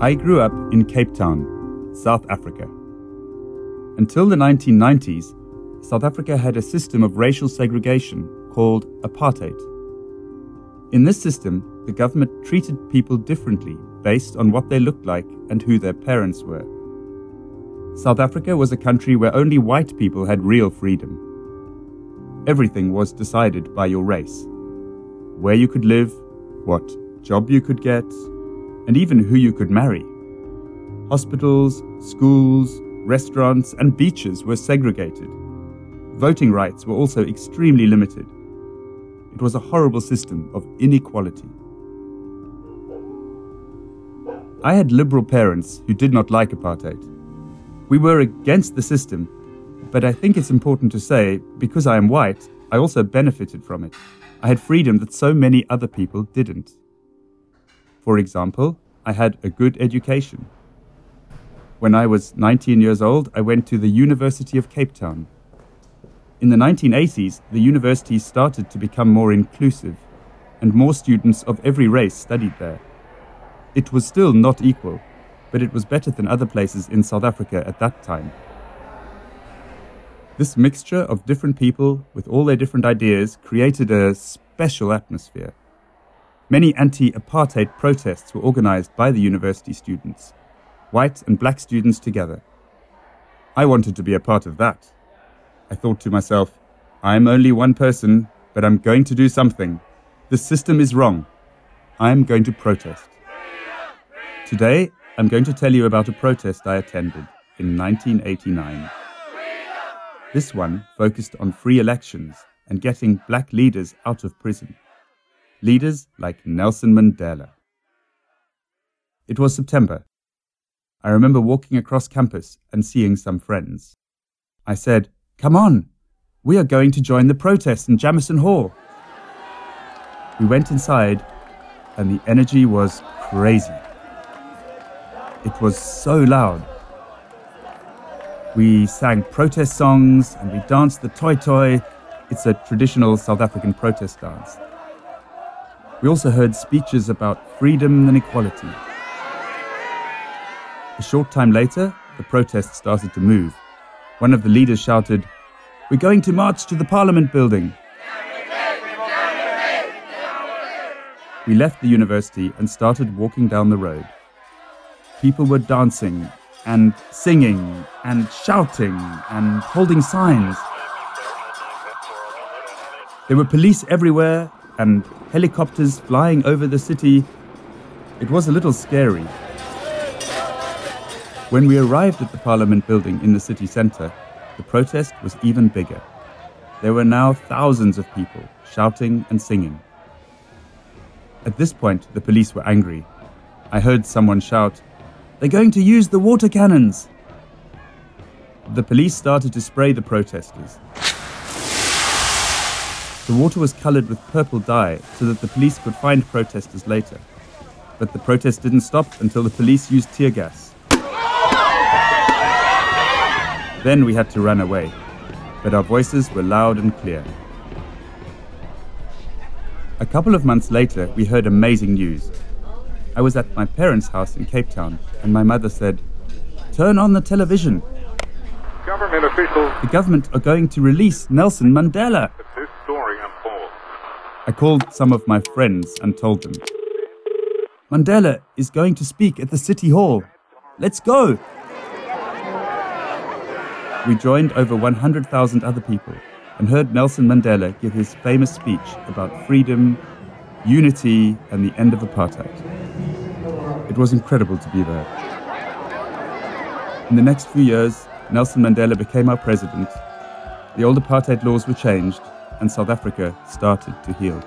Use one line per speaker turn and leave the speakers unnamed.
I grew up in Cape Town, South Africa. Until the 1990s, South Africa had a system of racial segregation called apartheid. In this system, the government treated people differently based on what they looked like and who their parents were. South Africa was a country where only white people had real freedom. Everything was decided by your race where you could live, what job you could get, and even who you could marry. Hospitals, schools, restaurants, and beaches were segregated. Voting rights were also extremely limited. It was a horrible system of inequality. I had liberal parents who did not like apartheid. We were against the system, but I think it's important to say because I am white, I also benefited from it. I had freedom that so many other people didn't. For example, I had a good education. When I was 19 years old, I went to the University of Cape Town. In the 1980s, the university started to become more inclusive, and more students of every race studied there. It was still not equal, but it was better than other places in South Africa at that time. This mixture of different people with all their different ideas created a special atmosphere. Many anti apartheid protests were organized by the university students, white and black students together. I wanted to be a part of that. I thought to myself, I'm only one person, but I'm going to do something. The system is wrong. I'm going to protest. Today, I'm going to tell you about a protest I attended in 1989. This one focused on free elections and getting black leaders out of prison leaders like Nelson Mandela. It was September. I remember walking across campus and seeing some friends. I said, Come on, we are going to join the protest in Jameson Hall. We went inside, and the energy was crazy. It was so loud. We sang protest songs and we danced the toy toy. It's a traditional South African protest dance. We also heard speeches about freedom and equality. A short time later, the protest started to move. One of the leaders shouted, We're going to march to the Parliament building. We left the university and started walking down the road. People were dancing and singing and shouting and holding signs. There were police everywhere and helicopters flying over the city. It was a little scary. When we arrived at the Parliament building in the city centre, the protest was even bigger. There were now thousands of people shouting and singing. At this point, the police were angry. I heard someone shout, They're going to use the water cannons! The police started to spray the protesters. The water was coloured with purple dye so that the police could find protesters later. But the protest didn't stop until the police used tear gas. Then we had to run away, but our voices were loud and clear. A couple of months later, we heard amazing news. I was at my parents' house in Cape Town, and my mother said, Turn on the television.
Government officials.
The government are going to release Nelson Mandela. This story I called some of my friends and told them. Mandela is going to speak at the City Hall. Let's go! We joined over 100,000 other people and heard Nelson Mandela give his famous speech about freedom, unity, and the end of apartheid. It was incredible to be there. In the next few years, Nelson Mandela became our president. The old apartheid laws were changed, and South Africa started to heal.